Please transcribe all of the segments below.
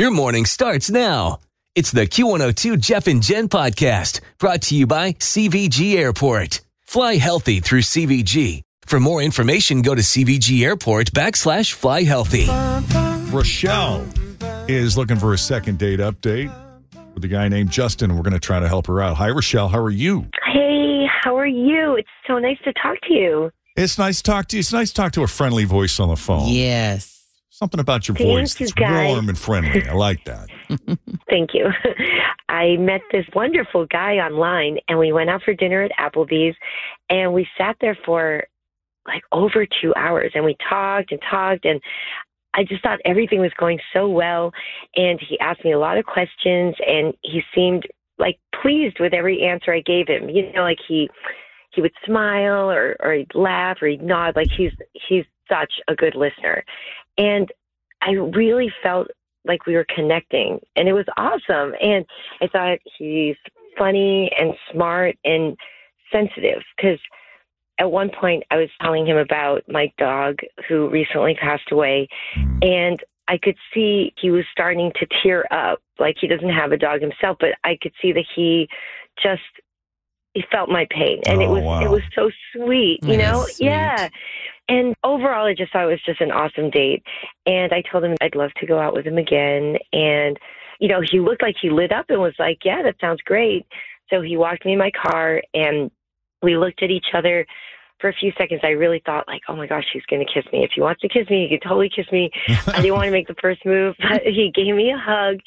Your morning starts now. It's the Q102 Jeff and Jen podcast brought to you by CVG Airport. Fly healthy through CVG. For more information, go to CVG Airport backslash fly healthy. Rochelle is looking for a second date update with a guy named Justin. We're going to try to help her out. Hi, Rochelle. How are you? Hey, how are you? It's so nice to talk to you. It's nice to talk to you. It's nice to talk to a friendly voice on the phone. Yes. Something about your Thank voice you, that's guys. warm and friendly. I like that. Thank you. I met this wonderful guy online and we went out for dinner at Applebee's and we sat there for like over two hours and we talked and talked and I just thought everything was going so well and he asked me a lot of questions and he seemed like pleased with every answer I gave him. You know, like he he would smile or, or he'd laugh or he'd nod like he's he's such a good listener. And I really felt like we were connecting and it was awesome. And I thought he's funny and smart and sensitive because at one point I was telling him about my dog who recently passed away mm. and I could see he was starting to tear up. Like he doesn't have a dog himself, but I could see that he just he felt my pain and it Oh, was wow. it was so sweet, you know? Sweet. Yeah. And overall I just thought it was just an awesome date. And I told him I'd love to go out with him again and you know, he looked like he lit up and was like, "Yeah, that sounds great." So he walked me in my car and we looked at each other for a few seconds. I really thought like, "Oh my gosh, he's going to kiss me. If he wants to kiss me, he could totally kiss me." I didn't want to make the first move, but he gave me a hug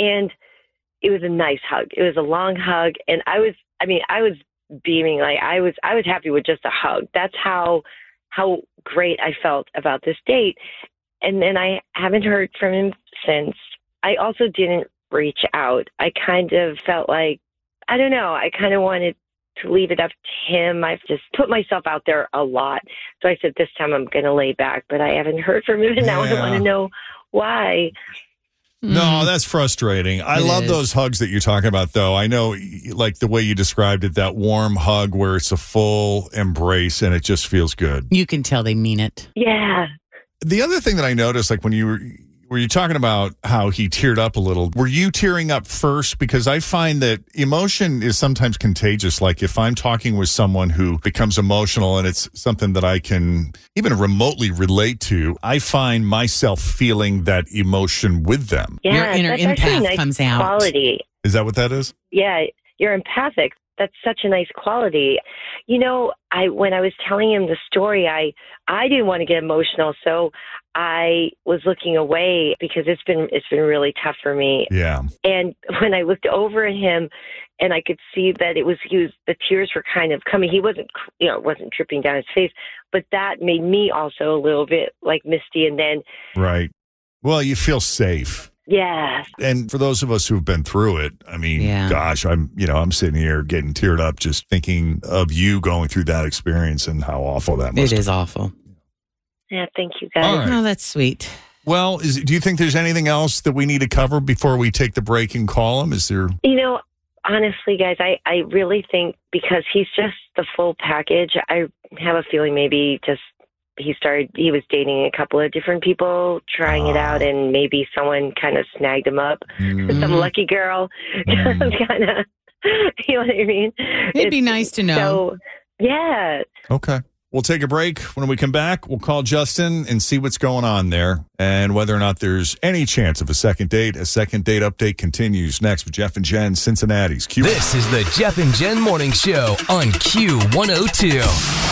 and it was a nice hug. It was a long hug and I was I mean, I was beaming like I was I was happy with just a hug. That's how how great I felt about this date. And then I haven't heard from him since. I also didn't reach out. I kind of felt like I don't know, I kind of wanted to leave it up to him. I've just put myself out there a lot. So I said this time I'm going to lay back, but I haven't heard from him and now I want to know why. No, mm-hmm. that's frustrating. I It love is. those hugs that you're talking about, though. I know, like the way you described it, that warm hug where it's a full embrace and it just feels good. You can tell they mean it. Yeah. The other thing that I noticed, like when you were were you talking about how he teared up a little? Were you tearing up first? Because I find that emotion is sometimes contagious. Like if I'm talking with someone who becomes emotional and it's something that I can even remotely relate to, I find myself feeling that emotion with them. Yeah, Your inner that's actually a empath nice comes out. Quality. Is that what that is? Yeah, you're empathic. That's such a nice quality. You know, I when I was telling him the story, I I didn't want to get emotional, so I was looking away because it's been it's been really tough for me. Yeah. And when I looked over at him, and I could see that it was he was the tears were kind of coming. He wasn't you know wasn't dripping down his face, but that made me also a little bit like misty. And then Right. Well, you feel safe. yeah, And for those of us who've been through it, I mean, Yeah. gosh, I'm, you know, I'm sitting here getting teared up just thinking of you going through that experience and how awful that must It is awful. Yeah. Thank you guys. All right. Oh, that's sweet. Well, is, do you think there's anything else that we need to cover before we take the break and call him? Is there? You know, honestly, guys, I, I really think because he's just the full package, I have a feeling maybe just he started, he was dating a couple of different people, trying it Ah. out, and maybe someone kind of snagged him up. Mm, Some lucky girl Mm. just kind of, you know what I mean? It'd be nice to know. So, yeah. okay. We'll take a break. When we come back, we'll call Justin and see what's going on there and whether or not there's any chance of a second date. A second date update continues next with Jeff and Jen, Cincinnati's Q. This is the Jeff and Jen Morning Show on Q102.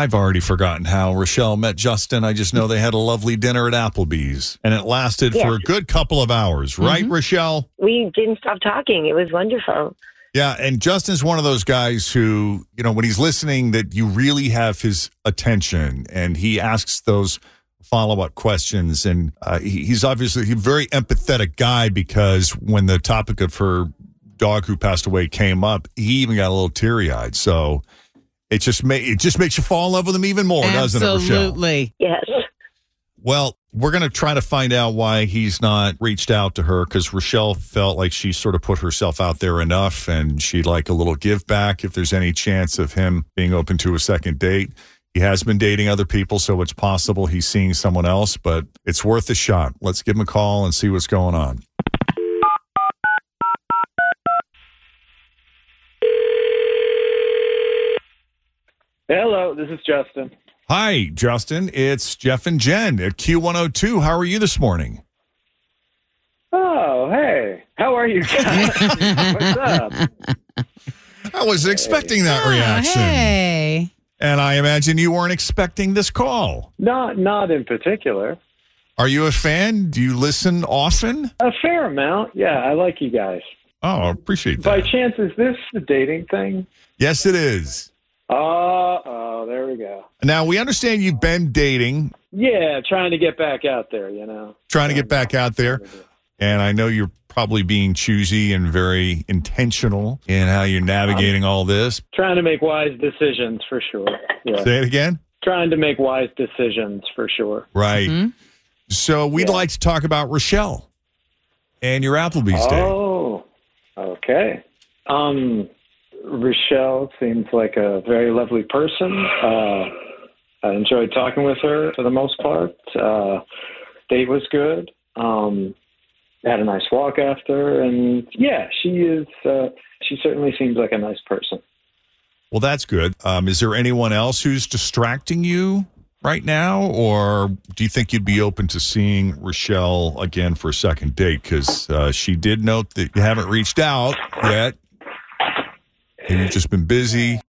I've already forgotten how Rochelle met Justin. I just know they had a lovely dinner at Applebee's and it lasted for a good couple of hours, right, Rochelle? We didn't stop talking. It was wonderful. Yeah, and Justin's one of those guys who, you know, when he's listening, that you really have his attention, and he asks those follow-up questions, and uh, he, he's obviously a very empathetic guy because when the topic of her dog who passed away came up, he even got a little teary-eyed. So it just ma- it just makes you fall in love with him even more, doesn't it, Rochelle? Absolutely. Yes. Well, we're going to try to find out why he's not reached out to her because Rochelle felt like she sort of put herself out there enough and she'd like a little give back if there's any chance of him being open to a second date. He has been dating other people, so it's possible he's seeing someone else, but it's worth a shot. Let's give him a call and see what's going on. Hello, this is Justin. Hi, Justin. It's Jeff and Jen at Q102. How are you this morning? Oh, hey. How are you guys? What's up? I was expecting that oh, reaction. Hey. And I imagine you weren't expecting this call. Not not in particular. Are you a fan? Do you listen often? A fair amount. Yeah, I like you guys. Oh, I appreciate it. By that. chance, is this the dating thing? Yes, it is. Oh, oh, there we go. Now, we understand you've been dating, Yeah, trying to get back out there, you know. trying to get back out there. And I know you're probably being choosy and very intentional in how you're navigating all this. Trying to make wise decisions for sure. Yeah. Say it again. Trying to make wise decisions for sure. Right. So we'd Yeah. like to talk about Rochelle and your Applebee's day. Oh, okay. Um, Rochelle seems like a very lovely person. Uh, I enjoyed talking with her for the most part. Uh, date was good. Um, had a nice walk after, and yeah, she is. Uh, she certainly seems like a nice person. Well, that's good. Um, is there anyone else who's distracting you right now, or do you think you'd be open to seeing Rochelle again for a second date? Because uh, she did note that you haven't reached out yet, and you've just been busy.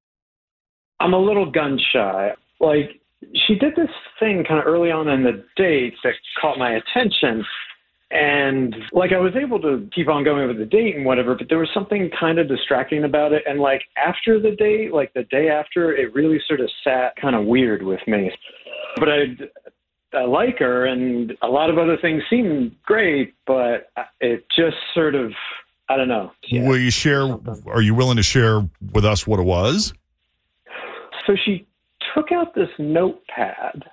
I'm a little gun shy. Like she did this thing kind of early on in the date that caught my attention. And like I was able to keep on going with the date and whatever, but there was something kind of distracting about it. And like after the date, like the day after, it really sort of sat kind of weird with me. But I, I like her, and a lot of other things seem great, but it just sort of, I don't know. Yeah. Will you share? Are you willing to share with us what it was? So she took out this notepad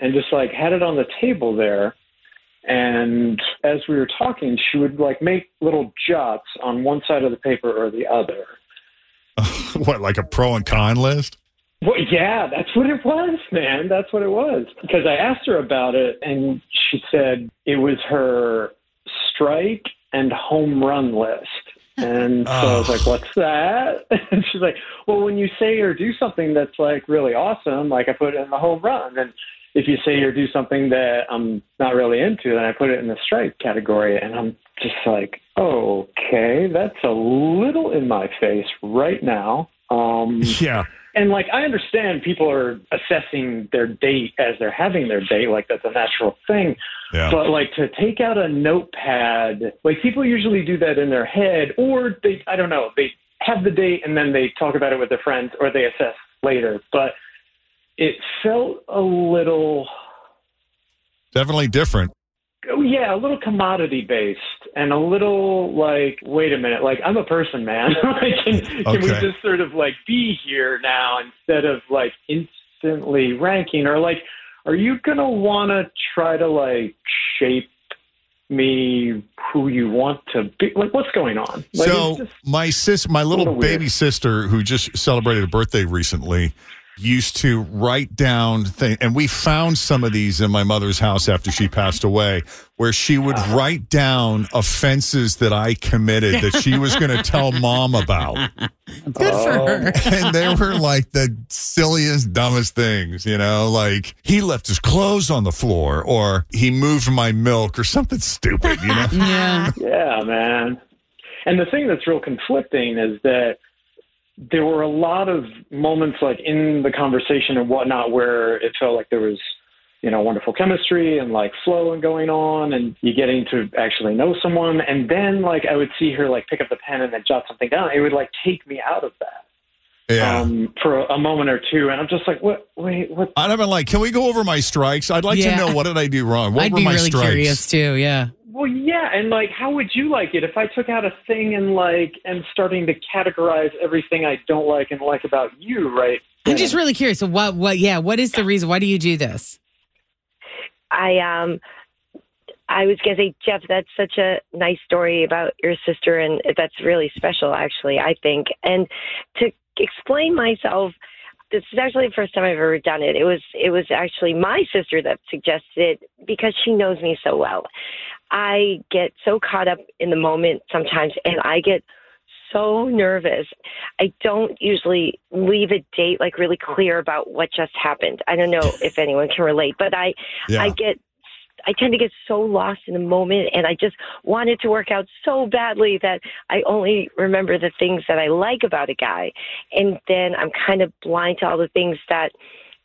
and just like had it on the table there. And as we were talking, she would like make little jots on one side of the paper or the other. what, like a pro and con list? Well, yeah, that's what it was, man. That's what it was. Because I asked her about it, and she said it was her strike and home run list. And so I was like, what's that? And she's like, well, when you say or do something that's like really awesome, like I put it in the home run. And if you say or do something that I'm not really into, then I put it in the strike category. And I'm just like, okay, that's a little in my face right now. Um, Yeah. And like I understand people are assessing their date as they're having their date, like that's a natural thing. Yeah. But like to take out a notepad, like people usually do that in their head, or they I don't know, they have the date and then they talk about it with their friends, or they assess later. But it felt a little Definitely different. Oh, yeah, a little commodity based and a little like, wait a minute, like I'm a person, man. like, can, can we just sort of like be here now instead of like instantly ranking or like, are you gonna want to try to like shape me who you want to be? Like, what's going on? Like, so just- my sis, my little little weird. baby sister, who just celebrated a birthday recently, used to write down things, and we found some of these in my mother's house after she passed away, where she would Uh-huh. write down offenses that I committed that she was going to tell mom about, Good for her. and they were like the silliest, dumbest things, you know, like he left his clothes on the floor, or he moved my milk, or something stupid, you know. Yeah. Yeah, man. And the thing that's real conflicting is that there were a lot of moments like in the conversation and whatnot where it felt like there was, you know, wonderful chemistry and like flow and going on and you getting to actually know someone. And then like I would see her like pick up the pen and then jot something down. It would like take me out of that Yeah. um, for a, a moment or two. And I'm just like, what, wait, what? I'd have been like, "Can we go over my strikes? I'd like Yeah. to know what did I do wrong. What I'd were be my really strikes?" curious too. Yeah. Well, yeah, and like, how would you like it if I took out a thing and like, and starting to categorize everything I don't like and like about you, right? I'm just really curious. So what? What? Yeah. What is the reason? Why do you do this? I um I was gonna say, Jeff, that's such a nice story about your sister, and that's really special, actually. I think, and to explain myself, this is actually the first time I've ever done it. It was it was actually my sister that suggested it because she knows me so well. I get so caught up in the moment sometimes, and I get so nervous. I don't usually leave a date like really clear about what just happened. I don't know if anyone can relate, but I Yeah. I get I tend to get so lost in the moment and I just want it to work out so badly that I only remember the things that I like about a guy. And then I'm kind of blind to all the things that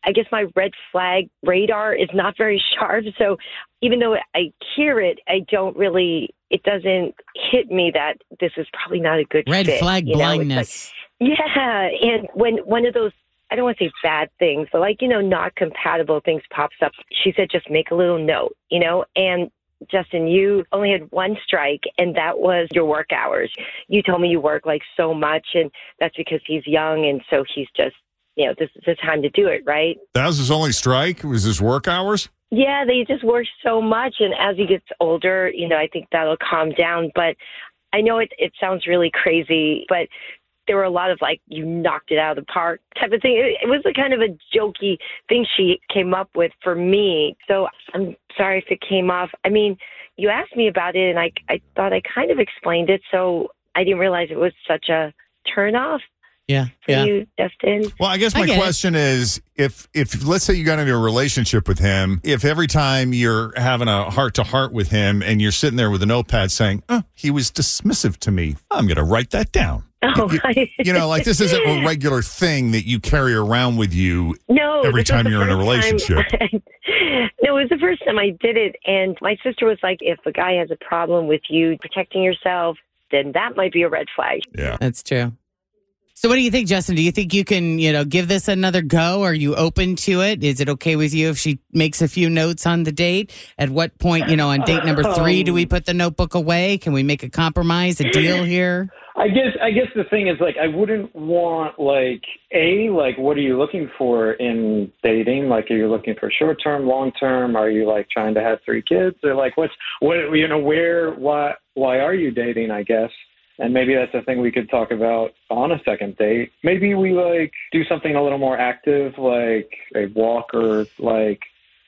I guess my red flag radar is not very sharp. So even though I hear it, I don't really, it doesn't hit me that this is probably not a good Red fit, flag you know? It's like- blindness. yeah, and when one of those I don't want to say bad things, but like you know, not compatible things pops up. She said, just make a little note, you know, and. Justin, you only had one strike, and that was your work hours. You told me you work like so much, and that's because he's young, and so he's just, you know, this is the time to do it, right? That was his only strike. Was his work hours? Yeah, they just work so much, and as he gets older, you know, I think that'll calm down. But I know it it sounds really crazy, but there were a lot of like you knocked it out of the park type of thing. It, it was a kind of a jokey thing she came up with for me. So I'm sorry if it came off. I mean, you asked me about it, and I I thought I kind of explained it, so I didn't realize it was such a turn off Yeah. for Yeah. you, Justin. Well, I guess my get it. question is if if let's say you got into a relationship with him, if every time you're having a heart to heart with him and you're sitting there with a notepad saying, oh, he was dismissive to me, I'm going to write that down. Oh, You, you know, like this isn't a regular thing that you carry around with you. No, every time you're in a first time- relationship. no, it was the first time I did it, and my sister was like, "If a guy has a problem with you protecting yourself, then that might be a red flag." Yeah. That's true. So what do you think, Justin? Do you think you can, you know, give this another go? Are you open to it? Is it okay with you if she makes a few notes on the date? At what point, you know, on date number three, do we um, put the notebook away? Can we make a compromise, a deal here? I guess I guess the thing is like I wouldn't want like a like what are you looking for in dating? Like are you looking for short term, long term? Are you like trying to have three kids or like what's what you know where why why are you dating? I guess. And maybe that's a thing we could talk about on a second date. Maybe we like do something a little more active, like a walk or like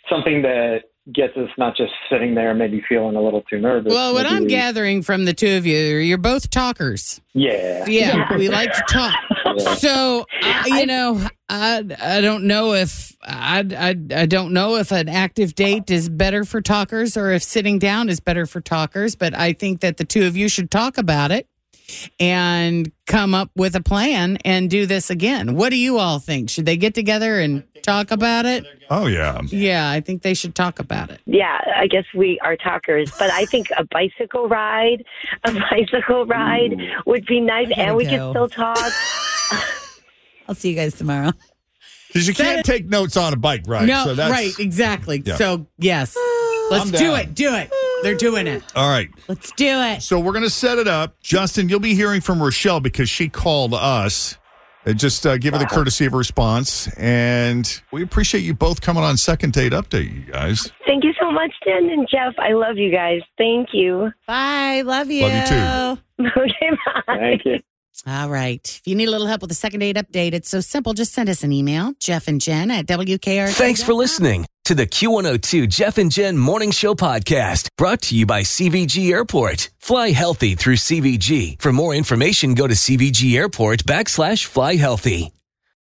something that gets us not just sitting there, maybe feeling a little too nervous. Well, what Maybe I'm we- gathering from the two of you, you're both talkers. Yeah. Yeah, we like to talk. Yeah. So, uh, you know, I I don't know if I, I I don't know if an active date is better for talkers or if sitting down is better for talkers, but I think that the two of you should talk about it and come up with a plan and do this again. What do you all think? Should they get together and talk about it? Oh yeah. Yeah, I think they should talk about it. Yeah, I guess we are talkers, but I think a bicycle ride, a bicycle ride would be nice, and we go. could still talk. I'll see you guys tomorrow. Because you can't take notes on a bike ride. no, so that's, right, exactly. Yeah. So, yes. Let's do it. Do it. They're doing it. All right. Let's do it. So we're going to set it up. Justin, you'll be hearing from Rochelle because she called us. Uh, Just uh, give her the courtesy of a response. And we appreciate you both coming on Second Date Update, you guys. Thank you so much, Jen and Jeff. I love you guys. Thank you. Bye. Love you. Love you too. Okay, bye. Thank you. All right. If you need a little help with the second date update, it's so simple. Just send us an email, Jeff and Jen at WKR. Thanks for listening to the Q102 Jeff and Jen Morning Show podcast brought to you by CVG Airport. Fly healthy through CVG. For more information, go to CVG Airport backslash fly healthy.